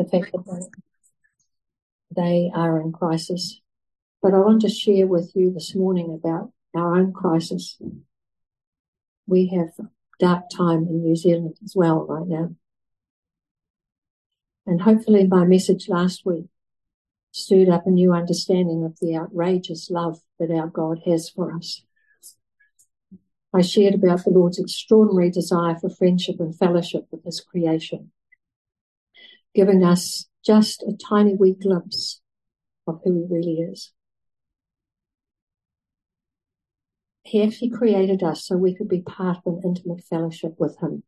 the fact that they, are in crisis. But I want to share with you this morning about our own crisis. We have dark time in New Zealand as well right now. And hopefully my message last week stirred up a new understanding of the outrageous love that our God has for us. I shared about the Lord's extraordinary desire for friendship and fellowship with His creation, giving us just a tiny wee glimpse of who He really is. He actually created us so we could be part of an intimate fellowship with Him.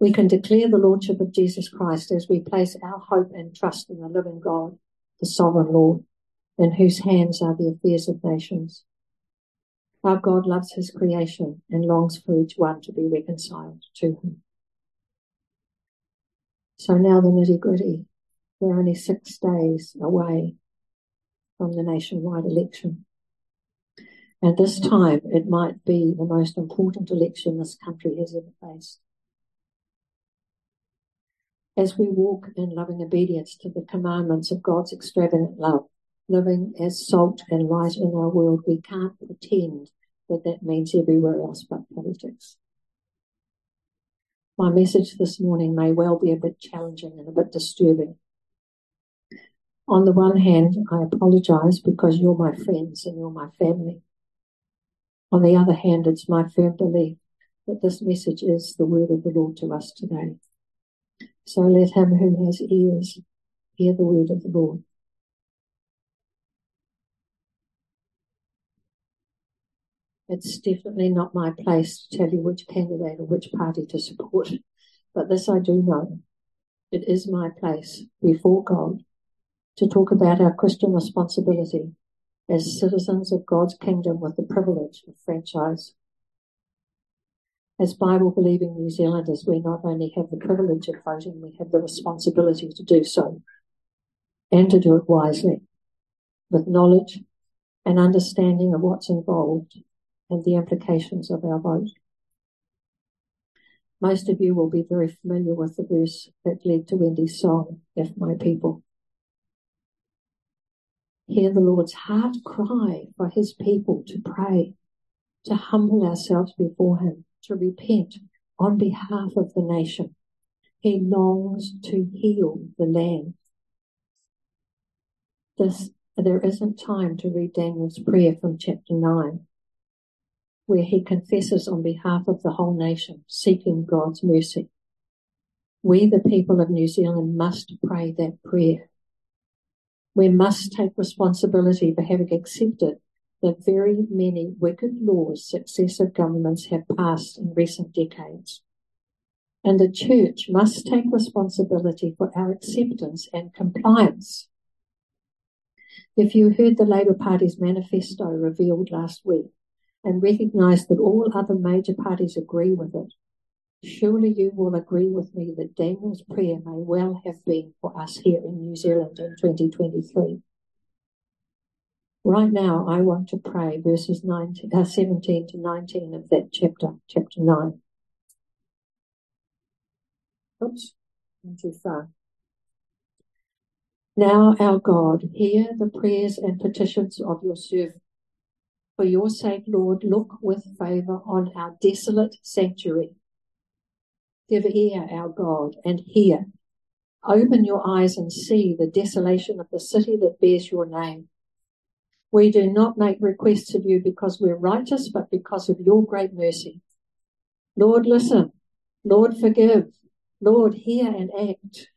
We can declare the Lordship of Jesus Christ as we place our hope and trust in the living God, the sovereign Lord, in whose hands are the affairs of nations. Our God loves his creation and longs for each one to be reconciled to him. So now the nitty gritty. We're only six days away from the nationwide election. And this time it might be the most important election this country has ever faced. As we walk in loving obedience to the commandments of God's extravagant love, living as salt and light in our world, we can't pretend that that means everywhere else but politics. My message this morning may well be a bit challenging and a bit disturbing. On the one hand, I apologize because you're my friends and you're my family. On the other hand, it's my firm belief that this message is the word of the Lord to us today. So let him who has ears hear the word of the Lord. It's definitely not my place to tell you which candidate or which party to support, but this I do know. It is my place before God to talk about our Christian responsibility as citizens of God's kingdom with the privilege of franchise. As Bible believing New Zealanders, we not only have the privilege of voting, we have the responsibility to do so and to do it wisely with knowledge and understanding of what's involved and the implications of our vote. Most of you will be very familiar with the verse that led to Wendy's song, If My People. Hear the Lord's heart cry for his people to pray, to humble ourselves before him, to repent on behalf of the nation. He longs to heal the land. This, there isn't time to read Daniel's prayer from chapter 9 where he confesses on behalf of the whole nation, seeking God's mercy. We, the people of New Zealand, must pray that prayer. We must take responsibility for having accepted the very many wicked laws successive governments have passed in recent decades. And the church must take responsibility for our acceptance and compliance. If you heard the Labour Party's manifesto revealed last week, and recognize that all other major parties agree with it, surely you will agree with me that Daniel's prayer may well have been for us here in New Zealand in 2023. Right now, I want to pray verses 19, uh, 17 to 19 of that chapter, chapter 9. Oops, I'm too far. Now, our God, hear the prayers and petitions of your servant for your sake, Lord, look with favour on our desolate sanctuary. Give ear, our God, and hear. Open your eyes and see the desolation of the city that bears your name. We do not make requests of you because we're righteous, but because of your great mercy. Lord, listen. Lord, forgive. Lord, hear and act.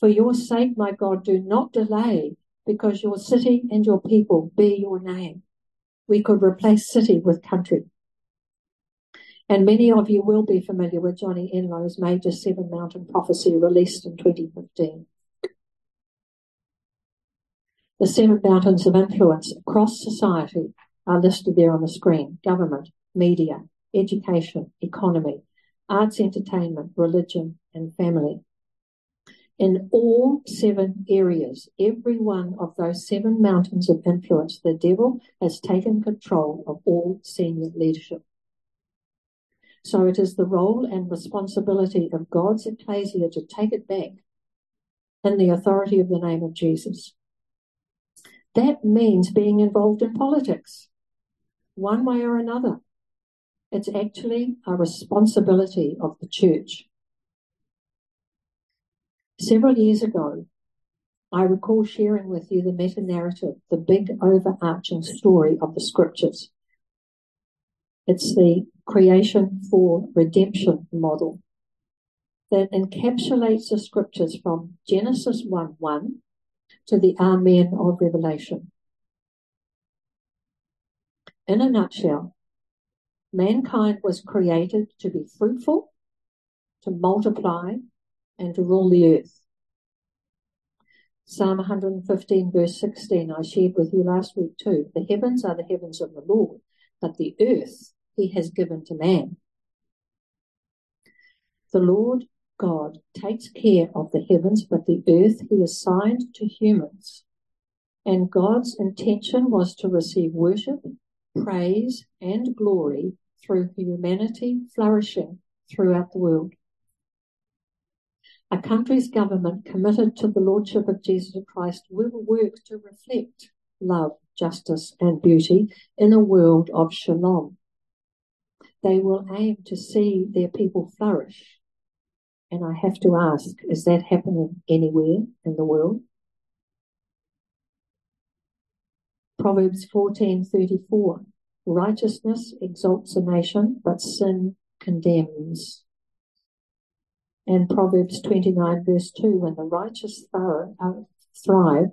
For your sake, my God, do not delay, because your city and your people bear your name we could replace city with country. And many of you will be familiar with Johnny Enlow's major Seven Mountain Prophecy released in 2015. The seven mountains of influence across society are listed there on the screen. Government, media, education, economy, arts, entertainment, religion, and family in all seven areas, every one of those seven mountains of influence, the devil has taken control of all senior leadership. So it is the role and responsibility of God's ecclesia to take it back in the authority of the name of Jesus. That means being involved in politics, one way or another. It's actually a responsibility of the church. Several years ago, I recall sharing with you the meta narrative, the big overarching story of the scriptures. It's the creation for redemption model that encapsulates the scriptures from Genesis 1 1 to the Amen of Revelation. In a nutshell, mankind was created to be fruitful, to multiply, and to rule the earth. Psalm 115 verse 16 I shared with you last week too. The heavens are the heavens of the Lord, but the earth he has given to man. The Lord God takes care of the heavens, but the earth he assigned to humans. And God's intention was to receive worship, praise, and glory through humanity flourishing throughout the world. A country's government committed to the Lordship of Jesus Christ will work to reflect love, justice, and beauty in a world of shalom. They will aim to see their people flourish and I have to ask, is that happening anywhere in the world? Proverbs 14:34 Righteousness exalts a nation, but sin condemns. And Proverbs 29 verse 2 When the righteous uh, thrive,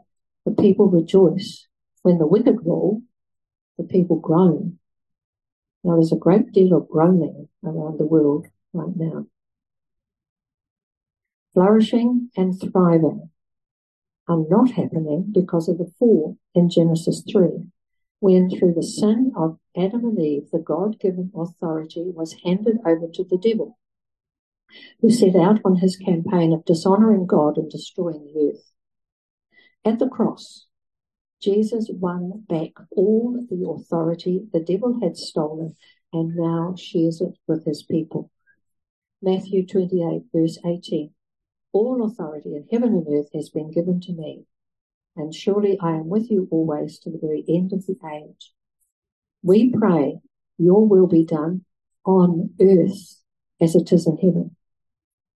the people rejoice. When the wicked rule, the people groan. Now there's a great deal of groaning around the world right now flourishing and thriving are not happening because of the fall in Genesis 3, when through the sin of Adam and Eve, the God given authority was handed over to the devil, who set out on his campaign of dishonoring God and destroying the earth. At the cross, Jesus won back all the authority the devil had stolen and now shares it with his people. Matthew 28, verse 18. All authority in heaven and earth has been given to me, and surely I am with you always to the very end of the age. We pray, Your will be done on earth as it is in heaven.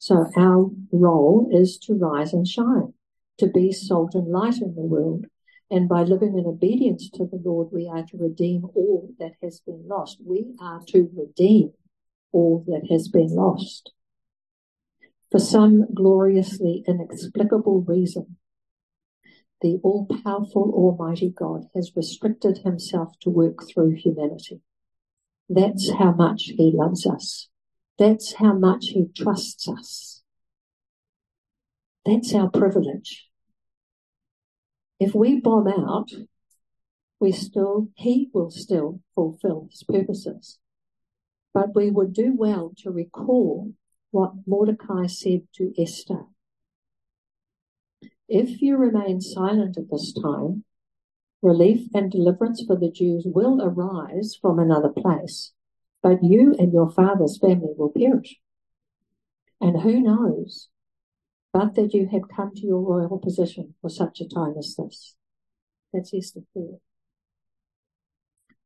So our role is to rise and shine, to be salt and light in the world. And by living in obedience to the Lord, we are to redeem all that has been lost. We are to redeem all that has been lost. For some gloriously inexplicable reason, the all powerful Almighty God has restricted himself to work through humanity. That's how much he loves us. That's how much he trusts us. That's our privilege. If we bomb out, we still, he will still fulfill his purposes. But we would do well to recall what Mordecai said to Esther. If you remain silent at this time, relief and deliverance for the Jews will arise from another place, but you and your father's family will perish. And who knows but that you have come to your royal position for such a time as this? That's Esther 4.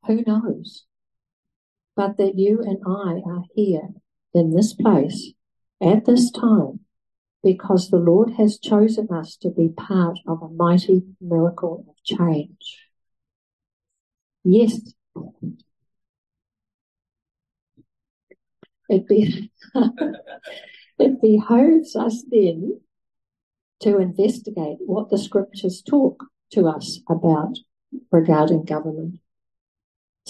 Who knows but that you and I are here in this place at this time because the Lord has chosen us to be part of a mighty miracle of change. Yes, it, be, it behoves us then to investigate what the scriptures talk to us about regarding government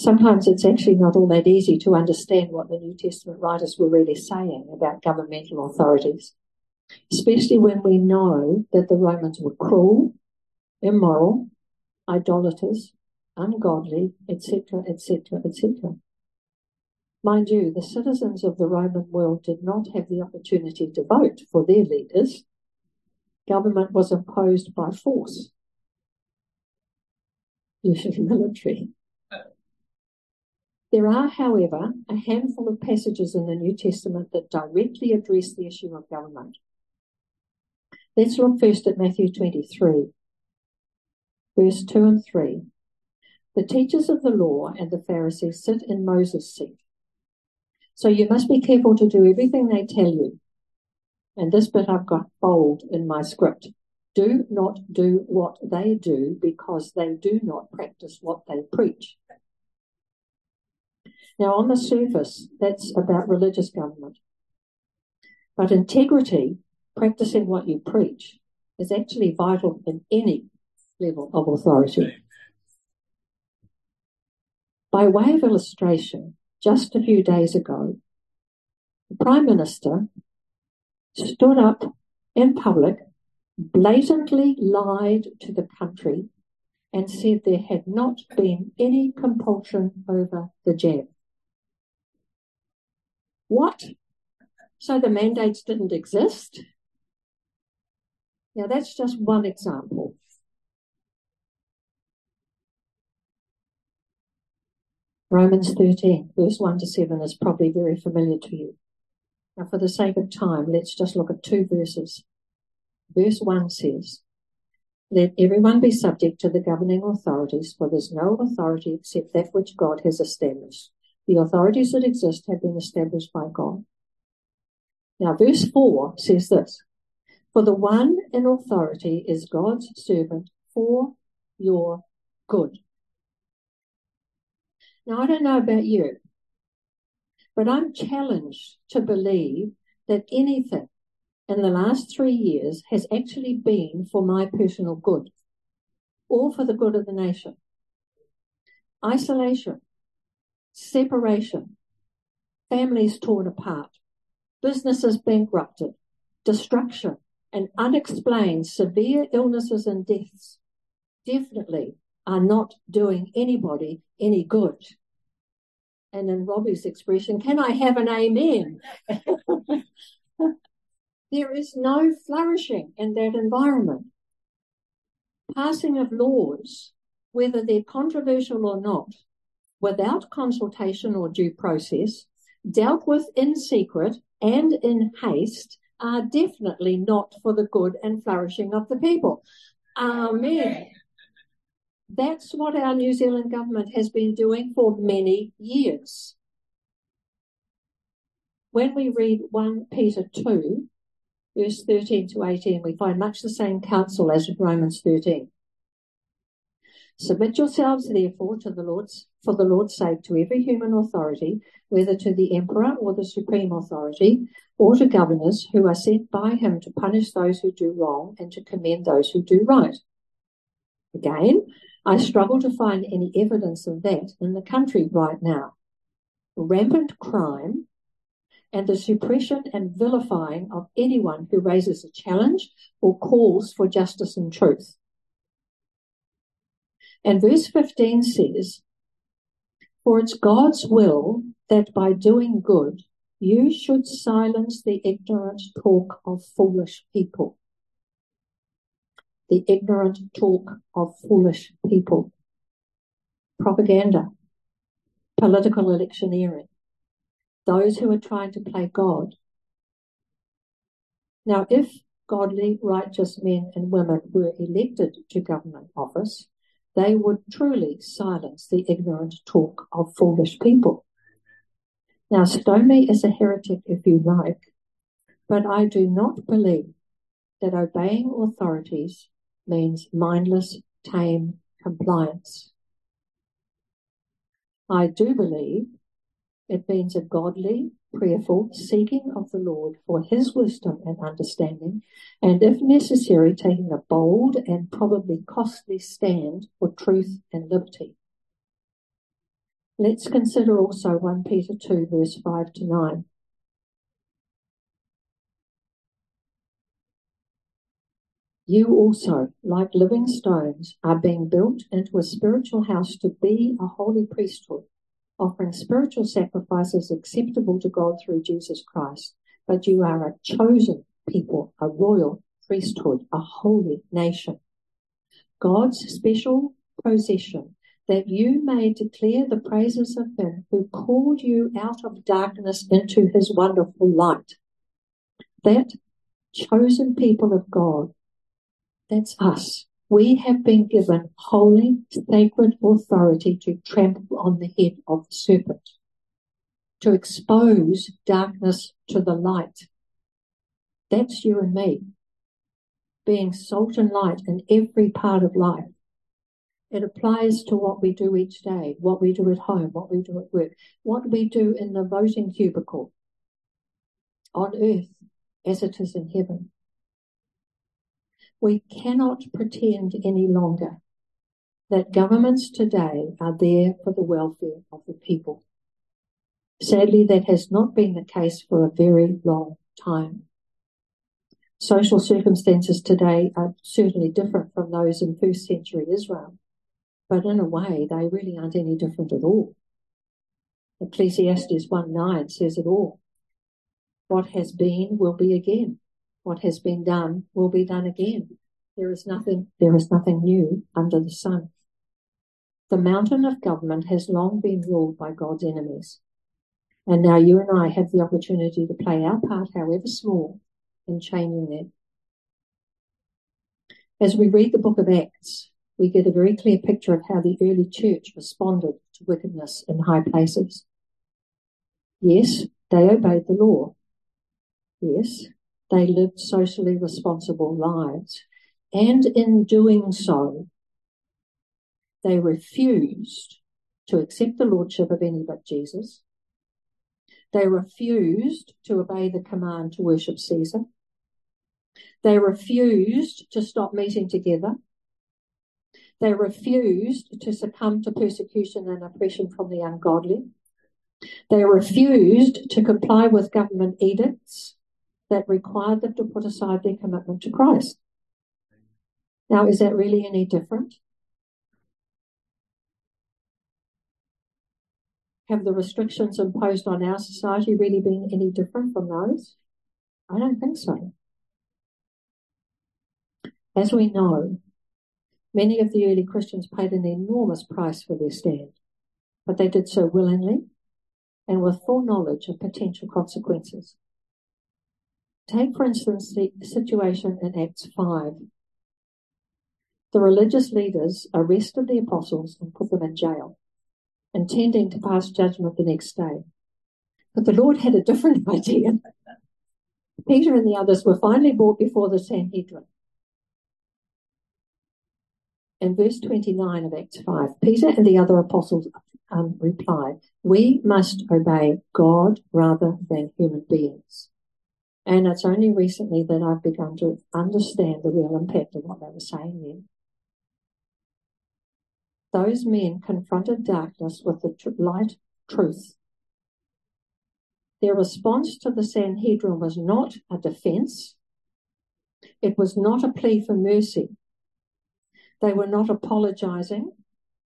sometimes it's actually not all that easy to understand what the New Testament writers were really saying about governmental authorities, especially when we know that the Romans were cruel, immoral, idolaters, ungodly, etc., etc., etc. Mind you, the citizens of the Roman world did not have the opportunity to vote for their leaders. Government was imposed by force, usually military. There are, however, a handful of passages in the New Testament that directly address the issue of government. Let's look first at Matthew 23, verse 2 and 3. The teachers of the law and the Pharisees sit in Moses' seat. So you must be careful to do everything they tell you. And this bit I've got bold in my script. Do not do what they do because they do not practice what they preach. Now, on the surface, that's about religious government. But integrity, practicing what you preach, is actually vital in any level of authority. By way of illustration, just a few days ago, the Prime Minister stood up in public, blatantly lied to the country, and said there had not been any compulsion over the jab. What? So the mandates didn't exist? Now that's just one example. Romans 13, verse 1 to 7 is probably very familiar to you. Now, for the sake of time, let's just look at two verses. Verse 1 says, Let everyone be subject to the governing authorities, for there's no authority except that which God has established. The authorities that exist have been established by God. Now, verse 4 says this For the one in authority is God's servant for your good. Now, I don't know about you, but I'm challenged to believe that anything in the last three years has actually been for my personal good or for the good of the nation. Isolation, separation, families torn apart, businesses bankrupted, destruction, and unexplained severe illnesses and deaths definitely are not doing anybody any good. And in Robbie's expression, can I have an amen? there is no flourishing in that environment. Passing of laws, whether they're controversial or not, without consultation or due process, dealt with in secret and in haste, are definitely not for the good and flourishing of the people. Amen. That's what our New Zealand government has been doing for many years. When we read 1 Peter 2, verse 13 to 18, we find much the same counsel as in Romans 13. Submit yourselves, therefore, to the Lord's, for the Lord's sake, to every human authority, whether to the emperor or the supreme authority, or to governors who are sent by him to punish those who do wrong and to commend those who do right. Again, I struggle to find any evidence of that in the country right now. Rampant crime and the suppression and vilifying of anyone who raises a challenge or calls for justice and truth. And verse 15 says, For it's God's will that by doing good you should silence the ignorant talk of foolish people the ignorant talk of foolish people, propaganda, political electioneering, those who are trying to play God. Now, if godly, righteous men and women were elected to government office, they would truly silence the ignorant talk of foolish people. Now, stone me as a heretic if you like, but I do not believe that obeying authorities means mindless, tame compliance. I do believe it means a godly, prayerful seeking of the Lord for his wisdom and understanding, and if necessary, taking a bold and probably costly stand for truth and liberty. Let's consider also 1 Peter 2, verse 5 to 9. You also, like living stones, are being built into a spiritual house to be a holy priesthood, offering spiritual sacrifices acceptable to God through Jesus Christ. But you are a chosen people, a royal priesthood, a holy nation. God's special possession, that you may declare the praises of Him who called you out of darkness into His wonderful light. That chosen people of God. That's us. We have been given holy, sacred authority to trample on the head of the serpent, to expose darkness to the light. That's you and me, being salt and light in every part of life. It applies to what we do each day, what we do at home, what we do at work, what we do in the voting cubicle on earth as it is in heaven. We cannot pretend any longer that governments today are there for the welfare of the people. Sadly, that has not been the case for a very long time. Social circumstances today are certainly different from those in first century Israel, but in a way, they really aren't any different at all. Ecclesiastes 1 9 says it all. What has been will be again. What has been done will be done again. There is nothing, there is nothing new under the sun. The mountain of government has long been ruled by God's enemies. And now you and I have the opportunity to play our part, however small, in changing that. As we read the book of Acts, we get a very clear picture of how the early church responded to wickedness in high places. Yes, they obeyed the law. Yes, they lived socially responsible lives. And in doing so, they refused to accept the lordship of any but Jesus. They refused to obey the command to worship Caesar. They refused to stop meeting together. They refused to succumb to persecution and oppression from the ungodly. They refused to comply with government edicts that required them to put aside their commitment to Christ. Now, is that really any different? Have the restrictions imposed on our society really been any different from those? I don't think so. As we know, many of the early Christians paid an enormous price for their stand, but they did so willingly and with full knowledge of potential consequences. Take, for instance, the situation in Acts 5. The religious leaders arrested the apostles and put them in jail, intending to pass judgment the next day. But the Lord had a different idea. Peter and the others were finally brought before the Sanhedrin. In verse 29 of Acts 5, Peter and the other apostles um, replied, We must obey God rather than human beings. And it's only recently that I've begun to understand the real impact of what they were saying then. Those men confronted darkness with the tr- light truth. Their response to the Sanhedrin was not a defense. It was not a plea for mercy. They were not apologizing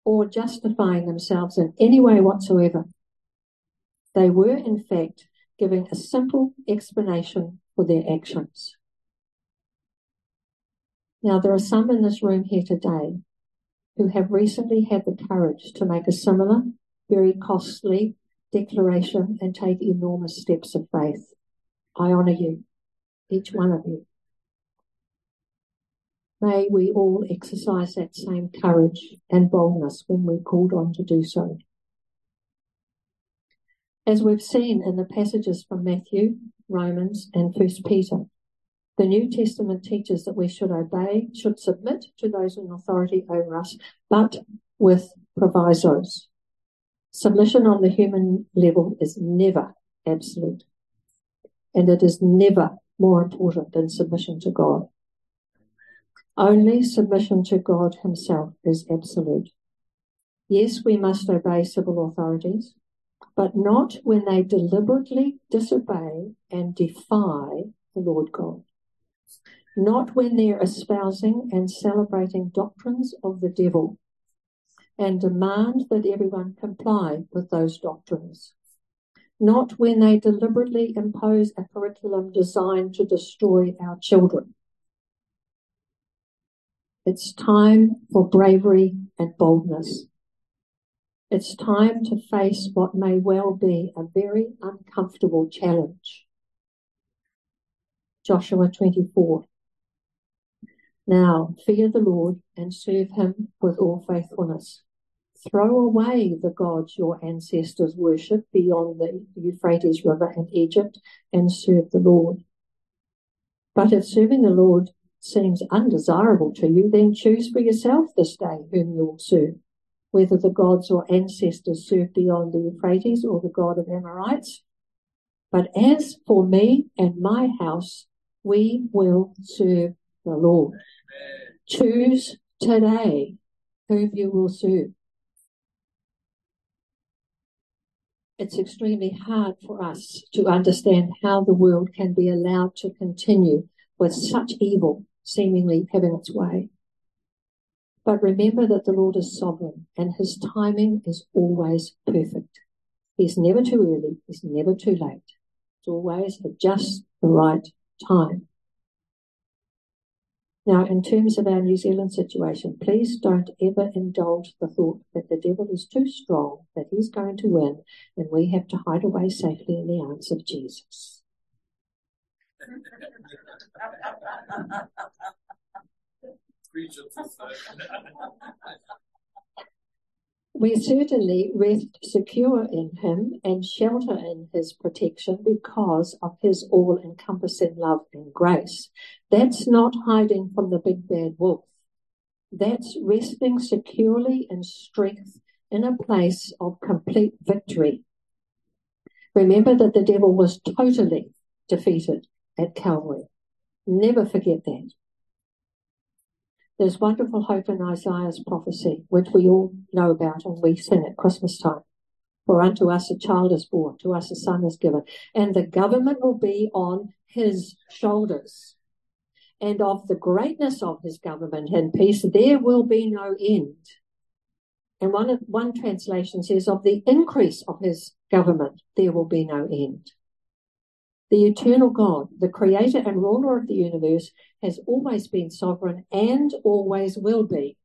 or justifying themselves in any way whatsoever. They were, in fact, giving a simple explanation for their actions. Now, there are some in this room here today who have recently had the courage to make a similar, very costly declaration and take enormous steps of faith. I honour you, each one of you. May we all exercise that same courage and boldness when we're called on to do so. As we've seen in the passages from Matthew, Romans, and First Peter, the New Testament teaches that we should obey, should submit to those in authority over us, but with provisos. Submission on the human level is never absolute, and it is never more important than submission to God. Only submission to God Himself is absolute. Yes, we must obey civil authorities, but not when they deliberately disobey and defy the Lord God. Not when they're espousing and celebrating doctrines of the devil and demand that everyone comply with those doctrines. Not when they deliberately impose a curriculum designed to destroy our children. It's time for bravery and boldness. It's time to face what may well be a very uncomfortable challenge. Joshua 24. Now fear the Lord and serve him with all faithfulness. Throw away the gods your ancestors worshipped beyond the Euphrates River and Egypt and serve the Lord. But if serving the Lord seems undesirable to you, then choose for yourself this day whom you will serve, whether the gods or ancestors served beyond the Euphrates or the God of Amorites. But as for me and my house, we will serve the Lord. Amen. Choose today whom you will serve. It's extremely hard for us to understand how the world can be allowed to continue with such evil seemingly having its way. But remember that the Lord is sovereign and his timing is always perfect. He's never too early, he's never too late. It's always at just the right time. Now, in terms of our New Zealand situation, please don't ever indulge the thought that the devil is too strong, that he's going to win, and we have to hide away safely in the arms of Jesus. We certainly rest secure in him and shelter in his protection because of his all encompassing love and grace. That's not hiding from the big bad wolf. That's resting securely in strength in a place of complete victory. Remember that the devil was totally defeated at Calvary. Never forget that. There's wonderful hope in Isaiah's prophecy, which we all know about and we sing at Christmas time. For unto us a child is born, to us a son is given, and the government will be on his shoulders. And of the greatness of his government and peace, there will be no end. And one, one translation says, of the increase of his government, there will be no end. The eternal God, the creator and ruler of the universe, has always been sovereign and always will be.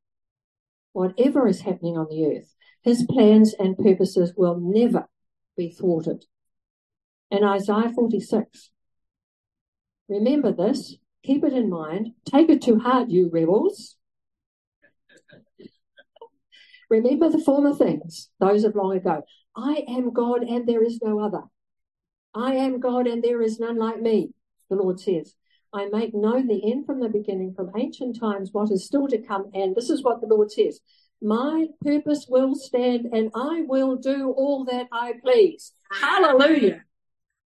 Whatever is happening on the earth, his plans and purposes will never be thwarted. In Isaiah 46, remember this, keep it in mind, take it to heart, you rebels. remember the former things, those of long ago. I am God and there is no other. I am God and there is none like me, the Lord says. I make known the end from the beginning, from ancient times, what is still to come. And this is what the Lord says My purpose will stand, and I will do all that I please. Hallelujah.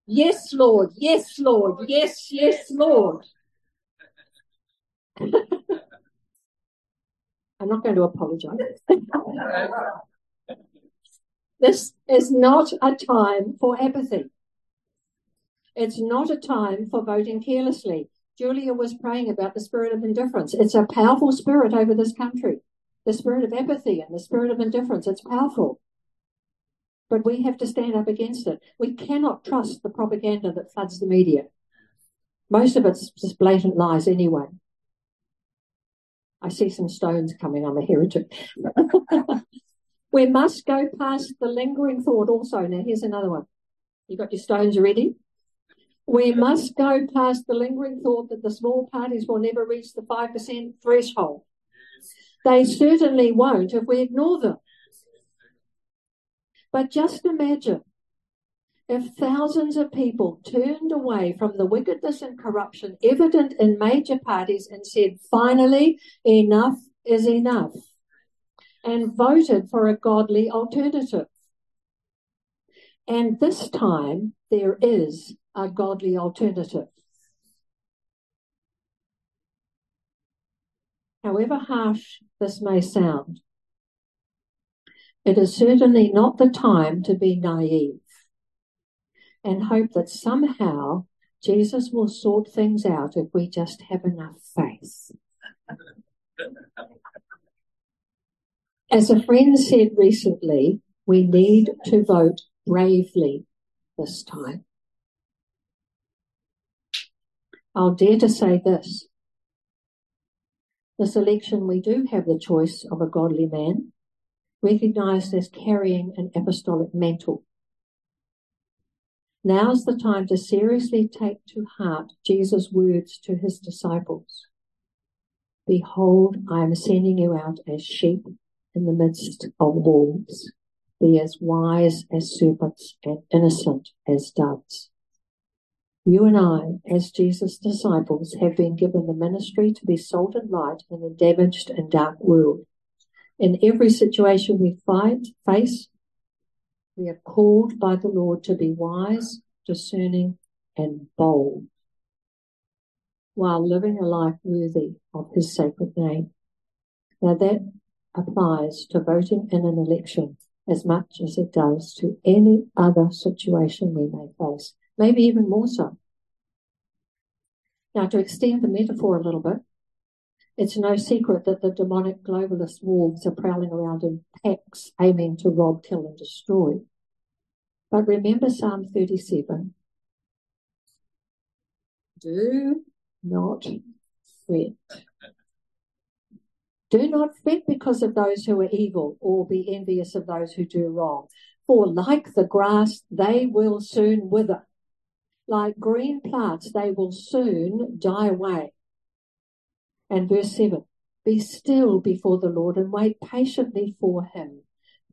Yes, Lord. Yes, Lord. Yes, yes, Lord. I'm not going to apologize. this is not a time for apathy. It's not a time for voting carelessly. Julia was praying about the spirit of indifference. It's a powerful spirit over this country. The spirit of apathy and the spirit of indifference. It's powerful. But we have to stand up against it. We cannot trust the propaganda that floods the media. Most of it's just blatant lies anyway. I see some stones coming. I'm a heretic. we must go past the lingering thought also. Now, here's another one. You got your stones ready? We must go past the lingering thought that the small parties will never reach the 5% threshold. They certainly won't if we ignore them. But just imagine if thousands of people turned away from the wickedness and corruption evident in major parties and said, finally, enough is enough, and voted for a godly alternative. And this time there is a godly alternative. However harsh this may sound, it is certainly not the time to be naive and hope that somehow Jesus will sort things out if we just have enough faith. As a friend said recently, we need to vote bravely this time. I'll dare to say this. This election, we do have the choice of a godly man, recognized as carrying an apostolic mantle. Now's the time to seriously take to heart Jesus' words to his disciples. Behold, I am sending you out as sheep in the midst of wolves. Be as wise as serpents and innocent as doves. You and I, as Jesus' disciples, have been given the ministry to be salt and light in a damaged and dark world. In every situation we fight, face, we are called by the Lord to be wise, discerning, and bold while living a life worthy of his sacred name. Now that applies to voting in an election as much as it does to any other situation we may face, maybe even more so. Now, to extend the metaphor a little bit, it's no secret that the demonic globalist wolves are prowling around in packs, aiming to rob, kill, and destroy. But remember Psalm 37. Do not fret. Do not fret because of those who are evil, or be envious of those who do wrong. For like the grass, they will soon wither. Like green plants, they will soon die away. And verse 7 Be still before the Lord and wait patiently for him.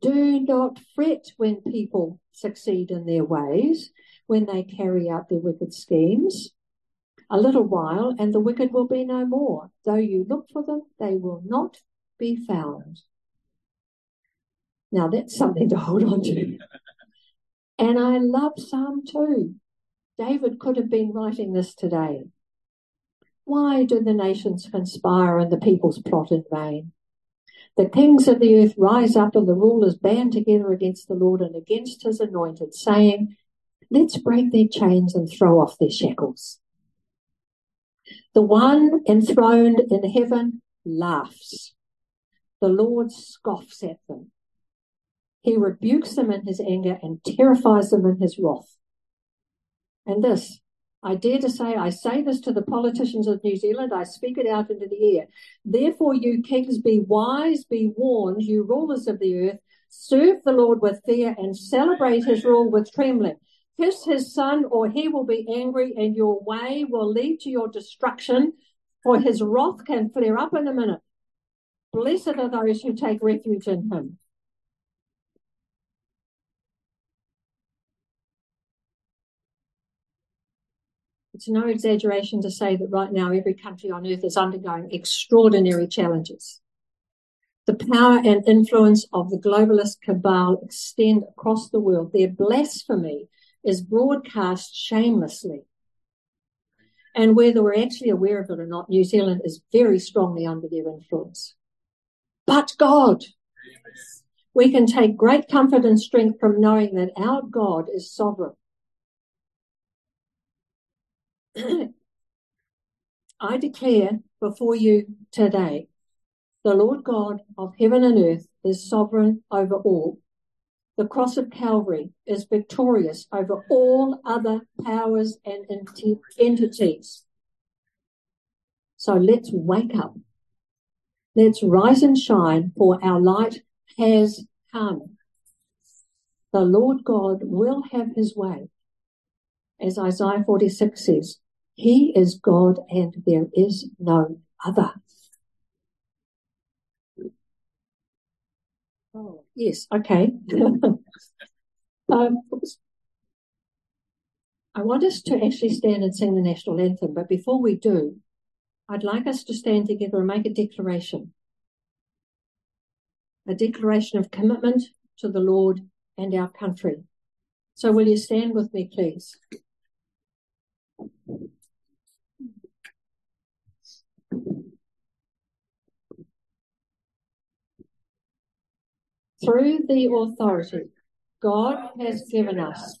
Do not fret when people succeed in their ways, when they carry out their wicked schemes. A little while, and the wicked will be no more. Though you look for them, they will not be found. Now that's something to hold on to. And I love Psalm 2. David could have been writing this today. Why do the nations conspire and the peoples plot in vain? The kings of the earth rise up and the rulers band together against the Lord and against his anointed, saying, Let's break their chains and throw off their shackles. The one enthroned in heaven laughs. The Lord scoffs at them. He rebukes them in his anger and terrifies them in his wrath. And this, I dare to say, I say this to the politicians of New Zealand, I speak it out into the air. Therefore, you kings, be wise, be warned, you rulers of the earth, serve the Lord with fear and celebrate his rule with trembling. Kiss his son, or he will be angry, and your way will lead to your destruction, for his wrath can flare up in a minute. Blessed are those who take refuge in him. It's no exaggeration to say that right now every country on earth is undergoing extraordinary challenges. The power and influence of the globalist cabal extend across the world. Their blasphemy is broadcast shamelessly. And whether we're actually aware of it or not, New Zealand is very strongly under their influence. But God, we can take great comfort and strength from knowing that our God is sovereign. I declare before you today, the Lord God of heaven and earth is sovereign over all. The cross of Calvary is victorious over all other powers and entities. So let's wake up. Let's rise and shine, for our light has come. The Lord God will have his way. As Isaiah 46 says, he is God and there is no other. Oh, yes, okay. um, I want us to actually stand and sing the national anthem, but before we do, I'd like us to stand together and make a declaration. A declaration of commitment to the Lord and our country. So will you stand with me, please? Through the authority God has given us,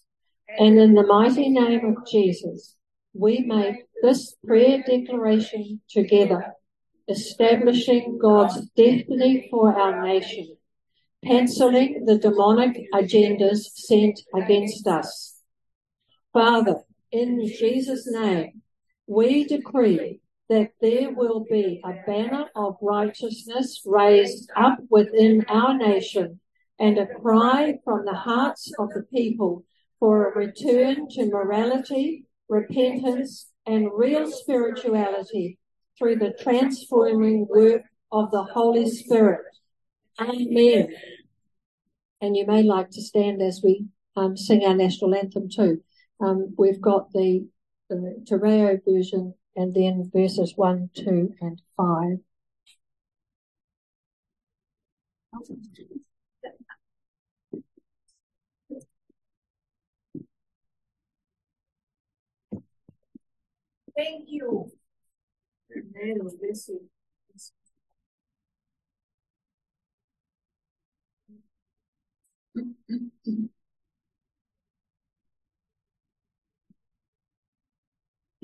and in the mighty name of Jesus, we make this prayer declaration together, establishing God's destiny for our nation, cancelling the demonic agendas sent against us. Father, in Jesus' name, we decree that there will be a banner of righteousness raised up within our nation and a cry from the hearts of the people for a return to morality, repentance, and real spirituality through the transforming work of the Holy Spirit. Amen. And you may like to stand as we um, sing our national anthem too. Um, we've got the, the Te Reo version and then verses 1, 2, and 5. Thank you. Amen. You.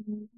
Mm-hmm.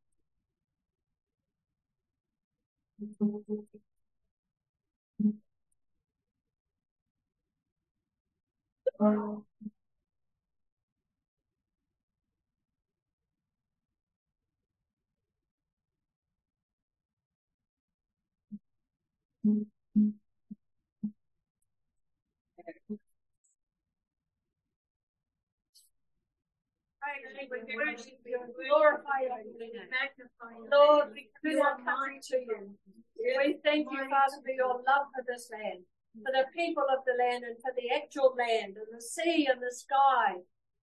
Um, mm-hmm. We worship you, glorify you, magnify you. Lord, we commit our country to you. We thank you, Father, for your love for this land, for the people of the land, and for the actual land, and the sea, and the sky.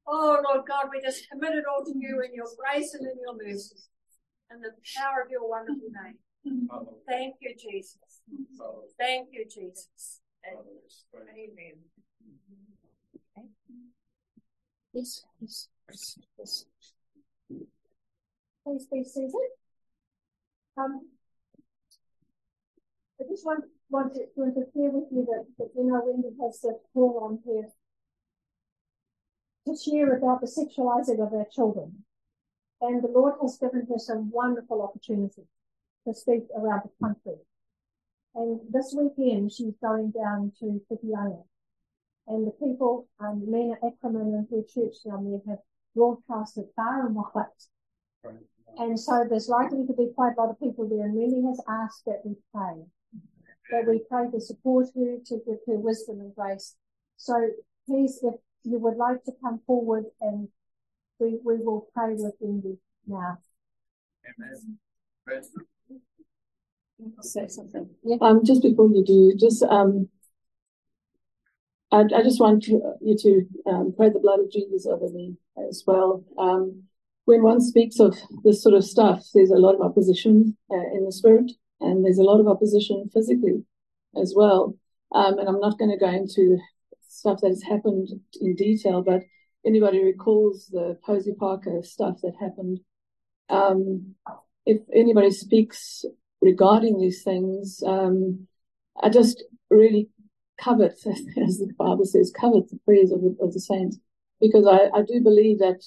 Oh, Lord God, we just commit it all to you in your grace and in your mercy, and the power of your wonderful name. Thank you, Jesus. Thank you, Jesus. Amen. Yes, yes, Please be seated. Um, I just want, want to, to share with you that, that you know Wendy has the call on here to share about the sexualizing of our children. And the Lord has given her some wonderful opportunities to speak around the country. And this weekend, she's going down to Whitianga. And the people, um, Lena Ackerman and her church down there have broadcasted far and wide. And so there's likely to be quite a lot of people there. And Wendy has asked that we pray, that we pray to support her, to give her wisdom and grace. So please, if you would like to come forward and we, we will pray with Wendy now. Amen say something. Yeah. Um, just before you do, just um, I, I just want you, you to um, pray the blood of Jesus over me as well. Um, when one speaks of this sort of stuff, there's a lot of opposition uh, in the spirit, and there's a lot of opposition physically as well. Um, and I'm not going to go into stuff that has happened in detail, but anybody recalls the Posie Parker stuff that happened. Um, if anybody speaks regarding these things, um, I just really covet, as the Bible says, covet the prayers of the, of the saints, because I, I do believe that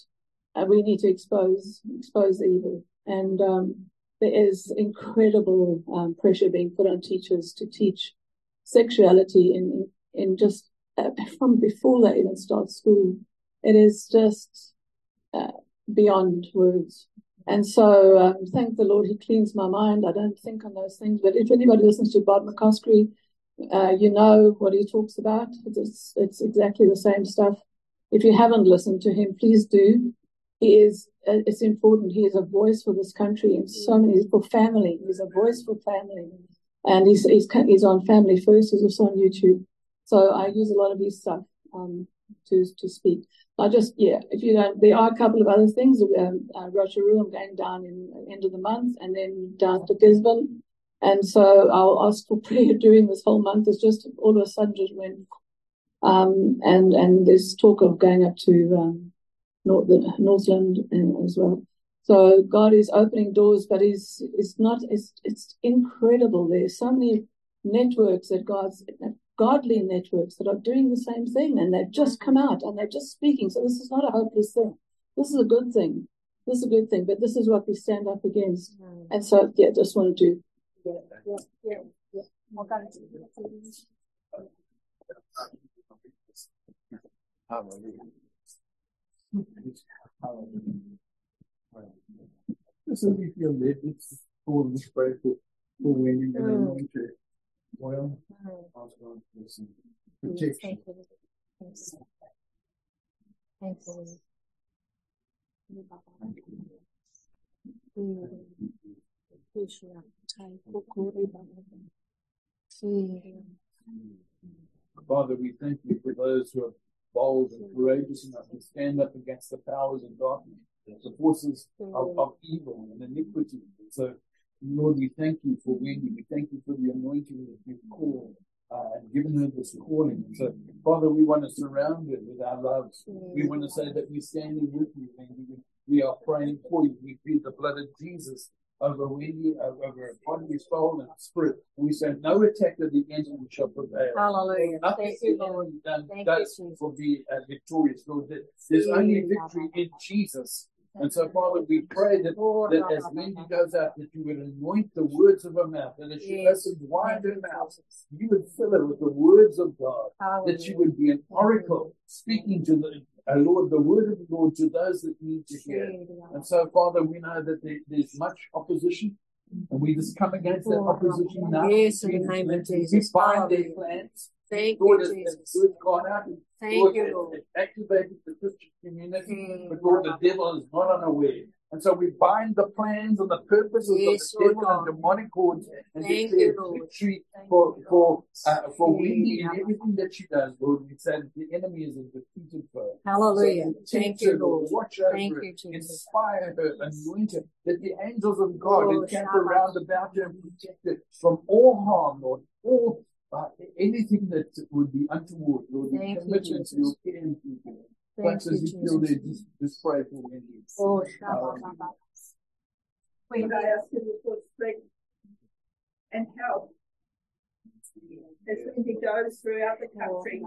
uh, we need to expose expose evil, and um, there is incredible um, pressure being put on teachers to teach sexuality in in just uh, from before they even start school. It is just uh, beyond words. And so, um, thank the Lord, He cleans my mind. I don't think on those things. But if anybody listens to Bob McCoskrie, uh, you know what he talks about. It's, it's exactly the same stuff. If you haven't listened to him, please do. He is, uh, it's important. He is a voice for this country and so many, for family. He's a voice for family. And he's, he's, he's on Family First. He's also on YouTube. So I use a lot of his stuff, um, to, to speak. I just, yeah, if you don't, there are a couple of other things. Um, uh, Rotorua, I'm going down in the end of the month and then down to Gisborne. And so I'll ask for prayer during this whole month. It's just all of a sudden just went, um, and, and there's talk of going up to, um, North, Northland as well. So God is opening doors, but he's, it's not, it's, it's incredible. There's so many networks that God's, godly networks that are doing the same thing and they've just come out and they're just speaking. So this is not a hopeless thing. This is a good thing. This is a good thing, but this is what we stand up against. Mm. And so, yeah, just wanted to. Yeah, yeah, yeah, yeah. Just if you feel led, it's for this pray for, for women and anointed oil. Protection. Thank you. Thank you. Father, we thank you for those who are bold and courageous enough to stand up against the powers of darkness, the forces of, of evil and iniquity. And So Lord, we thank you for Wendy. We thank you for the anointing that you've called uh, and given her this calling. And so, Father, we want to surround her with our love. We want to say that we're standing with you, Wendy. We are praying for you. We plead the blood of Jesus over Wendy, over body, soul, and spirit. We say no attack of the enemy shall prevail. Hallelujah. Nothing Thank you, Done, Thank does you, will be uh, victorious, Lord. There's only victory in Jesus. And so, Father, we pray that, that as Wendy goes out, that you would anoint the words of her mouth, and as she opens wide her mouth, you would fill her with the words of God, that she would be an oracle speaking to the Lord, the word of the Lord to those that need to hear. And so, Father, we know that there, there's much opposition, and we just come against that opposition now. Yes, in the name of Jesus. We bind their plans. Thank Lord, you, Jesus. out, and Thank Lord, you, it- Lord. it activated the Christian community, Mm. but Lord, the devil is not unaware. And so we bind the plans and the purposes Yes, of the Lord devil and demonic hordes and Thank declare you, victory for for uh, for. Wendy and everything that she does, Lord. We say that the enemy is a defeated foe. Hallelujah. So Thank you, Lord. Watch over Thank her, you, Jesus. inspire her, anoint her, that the angels of God Oh, encamp around about her and protect her from all harm, Lord, all uh, anything that would be untoward, Lord. We Thank you, commit her into your Jesus. care and people. Thank Once you, as you feel there, Jesus. just, just pray for Wendy. Oh, Hallelujah. Shabbat. When I ask him for strength and help as he goes throughout the country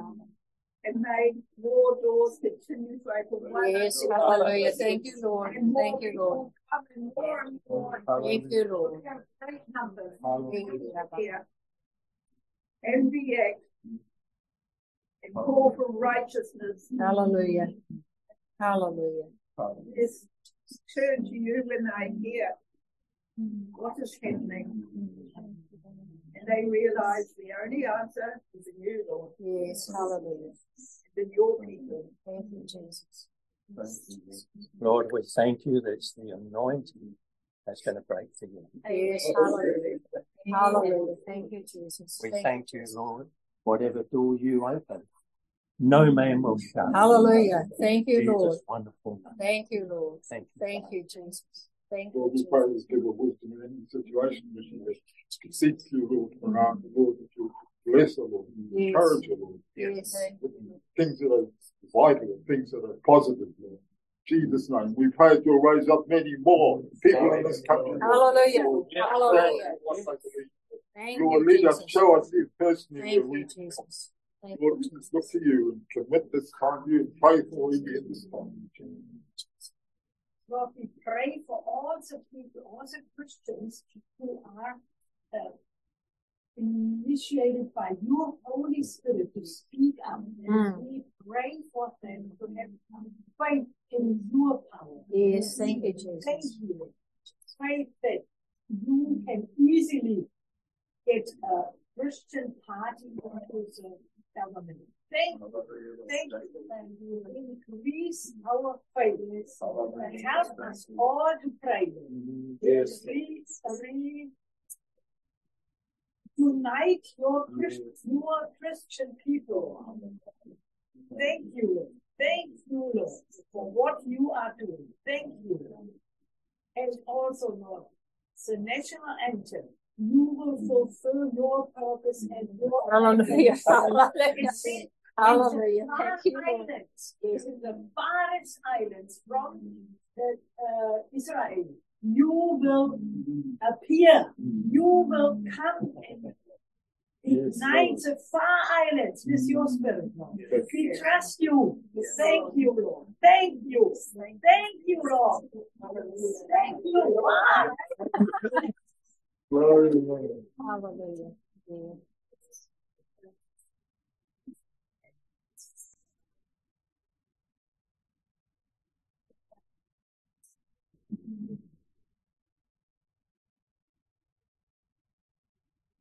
and may more doors continue to open. one Yes, after hallelujah. another. Thank you, Lord. And Thank you, Lord. people come in more and more. Thank you, Lord. We have great numbers Hallelujah. here. MBX and call for righteousness. Hallelujah. Hallelujah. Just turn to you when they hear what is happening. And they realize the only answer is in you, Lord, Yes, hallelujah. and in your people. Thank you, Jesus. Lord, we thank you that it's the anointing that's going to break the yoke. Yes, hallelujah. Hallelujah. Thank you, Jesus. We Thank thank you, Lord, whatever door you open, no man will shut. Hallelujah. Thank you, Jesus, Lord. wonderful name. Thank you, Lord. Thank you. Thank you, Jesus. Thank Lord, you, we pray Jesus. this give of wisdom in any situation that she seeks you, Lord, around the Lord, that you bless her, Lord, and Yes. encourage her, Lord, Yes. with things that are vital, things that are positive, Lord. Jesus' name, we pray that you'll raise up many more people in this country. Hallelujah. Lord, Hallelujah. what. Thank You will lead us, show us this personally, Thank you, we, Jesus. Thank Lord, we just look to you and commit this time to you and pray for you in this time. Lord, we pray for all the people, all the Christians who are uh, initiated by your Holy Spirit to speak up. And Mm. we pray for them to have faith in your power. Yes, thank you, Thank you. Faith that you can easily get a Christian party into the government. Thank you. Thank you. And you increase our faith. And help us all to pray. Yes. Please, re- unite your Christian, your Christian people. Thank you, Thank you, Lord, for what you are doing. Thank you. And also, Lord, the national anthem, you will fulfill your purpose and your Hallelujah. Hallelujah. Hallelujah. Thank you, Faroe Lord. Islands, it's in the farthest islands from the, uh, Israel. You will appear. You will come and ignite the far islands with your spirit, Lord. We trust you. Thank you, Lord. Thank you. Thank you, Lord. Thank you, Lord. Glory to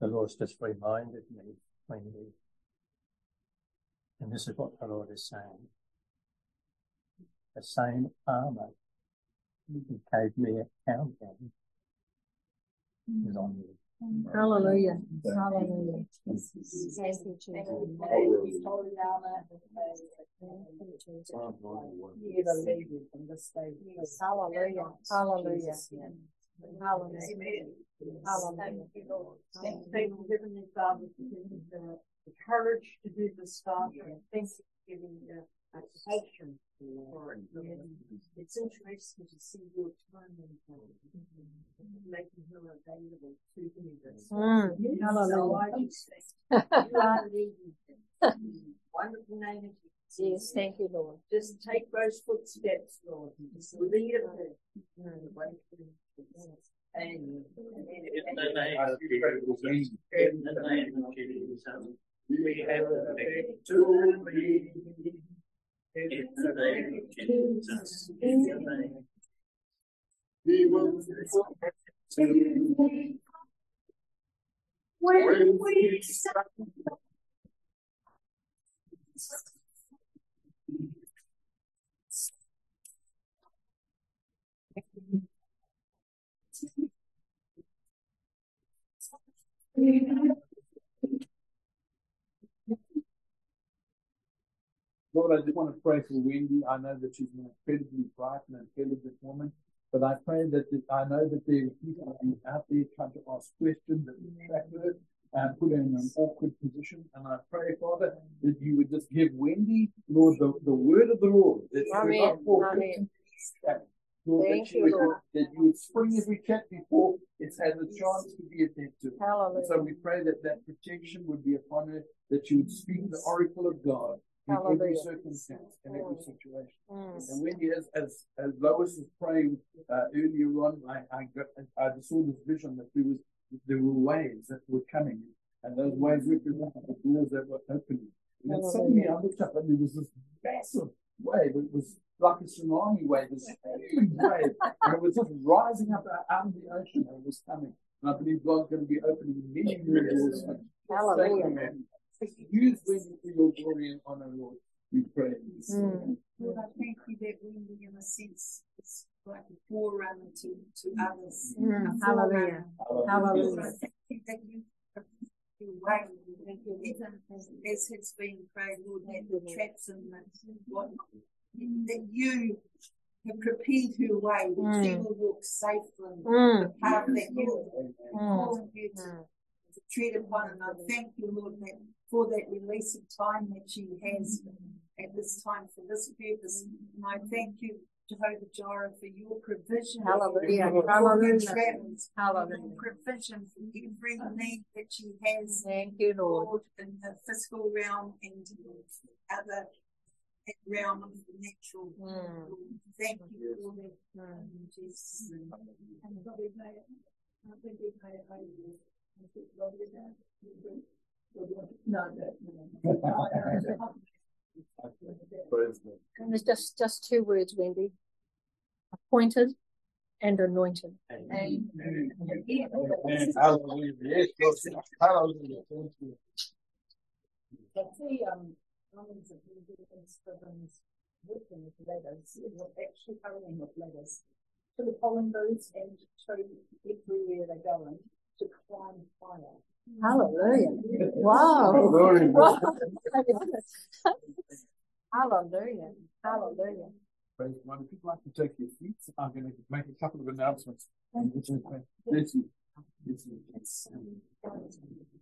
Lord's just reminded me when he, and this is what the Lord is saying. The same armor he gave me at countdown is on you. Hallelujah. Hallelujah. Thank you, Jesus. Thank you, Hallelujah. Hallelujah. Hallelujah. Hallelujah. Thank you, Lord. Thank you, Heavenly Father, for giving the the courage to do this stuff. And thanks for giving the passion for it. It's interesting to see your time and making her available to leaders. Mm. So I just you are leading them. Wonderful name of Jesus. Yes, thank you, Lord. Just take those footsteps, Lord. and Just lead her. in the way We have. In the name of Jesus. He will When we stand Lord, I just want to pray for Wendy. I know that she's an incredibly bright and intelligent woman, but I pray that, that I know that there are people out there trying to ask questions that distract her and put her in an awkward position. And I pray, Father, that you would just give Wendy, Lord, the, the word of the Lord. That Amen. Amen. Victim to distract. Lord, Thank that, you would, Lord. that you would spring every chat before it's had a chance to be attempted. And so we pray that that protection would be upon her, that you would speak the oracle of God in every Hallelujah. circumstance, in every Mm. situation. Mm. And when you, as, as, as Lois was praying uh, earlier on, I, I, got, I saw this vision that there was there were waves that were coming, and those waves represented the doors that were opening. And then suddenly I looked up and there was this massive wave. It was like a tsunami wave, this huge wave, and it was just rising up out of the ocean and it was coming. And I believe God's going to be opening many more doors. Hallelujah. Thank you, man. Use Wendy for your glory and honor, Lord. We pray. Mm. Lord, I thank you that Wendy, in a sense, is like a forerunner to, to others. Mm. A Hallelujah. forerunner. Hallelujah. Lord, I thank you that you you way, even as, as has been prayed, Lord, that the traps and the whatnot, that you have prepared her way, that she Mm. will walk safely Mm. the path that you have Mm. called you to Mm. to tread upon. And I thank you, Lord, that for that release of time that she has at this time for this purpose. And I thank you, Jehovah Jireh, for your provision. Hallelujah. For her Hallelujah. travels. Hallelujah. Provision for every need that she has. Thank you, Lord. Lord, in the physical realm and other realm of the natural. Mm. Thank you for that. Mm. In Jesus' name. Praise God. And there's just, just two words, Wendy. Appointed and anointed. Amen. Hallelujah. Yes, Lord. Hallelujah. Thank you. But the um, Romans of Leviticus governs working with ladders, it was actually hurrying with ladders to the pollen booths and to everywhere they go in to climb higher. Hallelujah. Wow. Hallelujah. Wow. Hallelujah. Hallelujah. Praise God. If you'd like to take your seats, I'm going to make a couple of announcements. Bless you. Bless you.